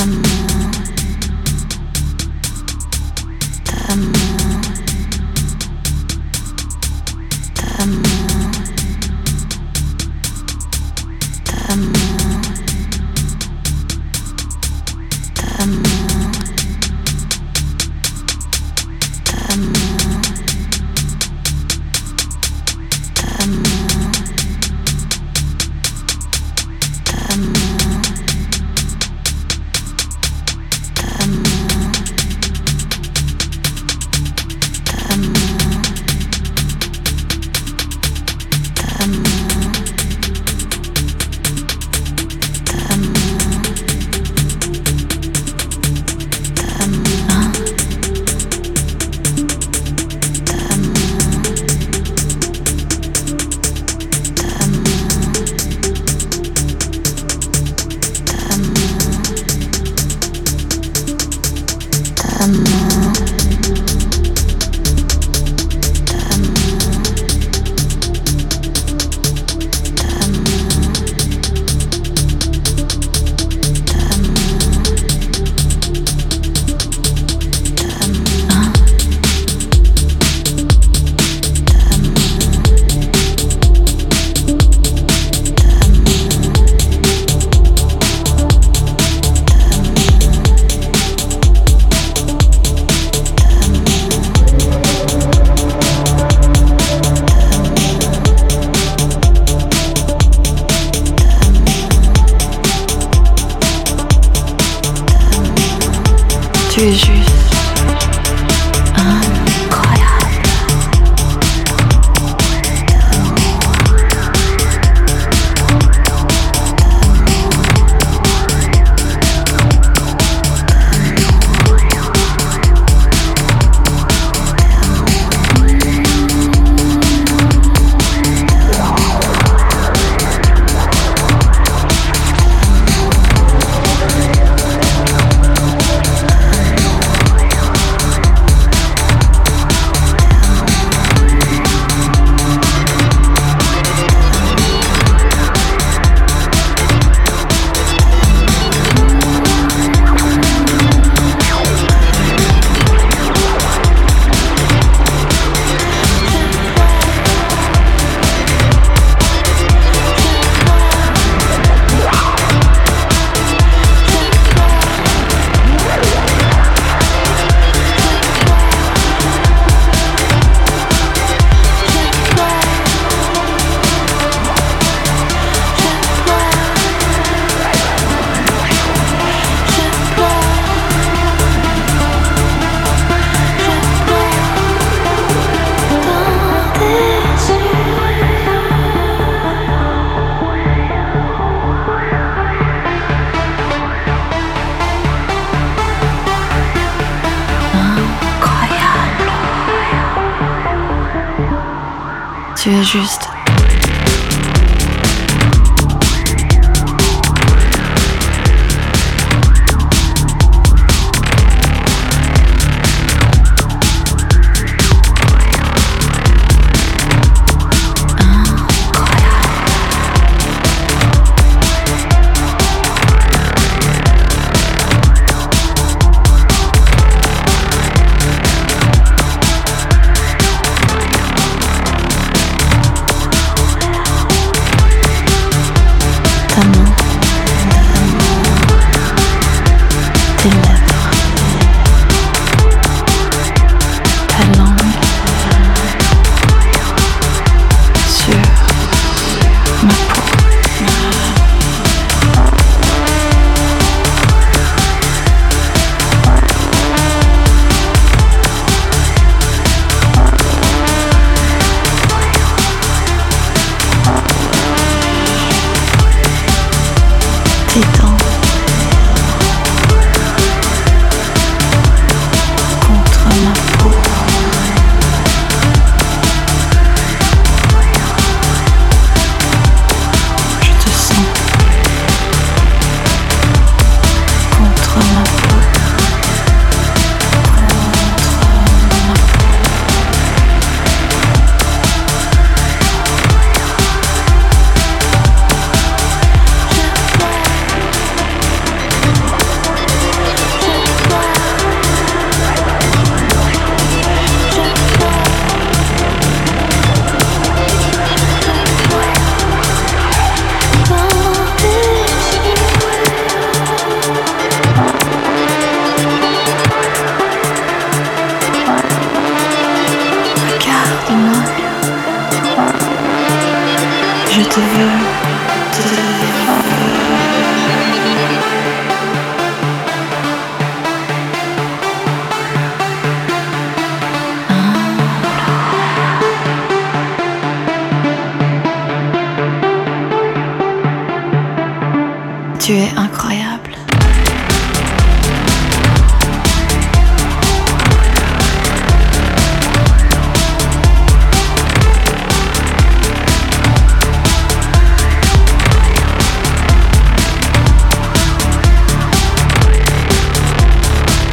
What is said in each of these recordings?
someone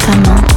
amor.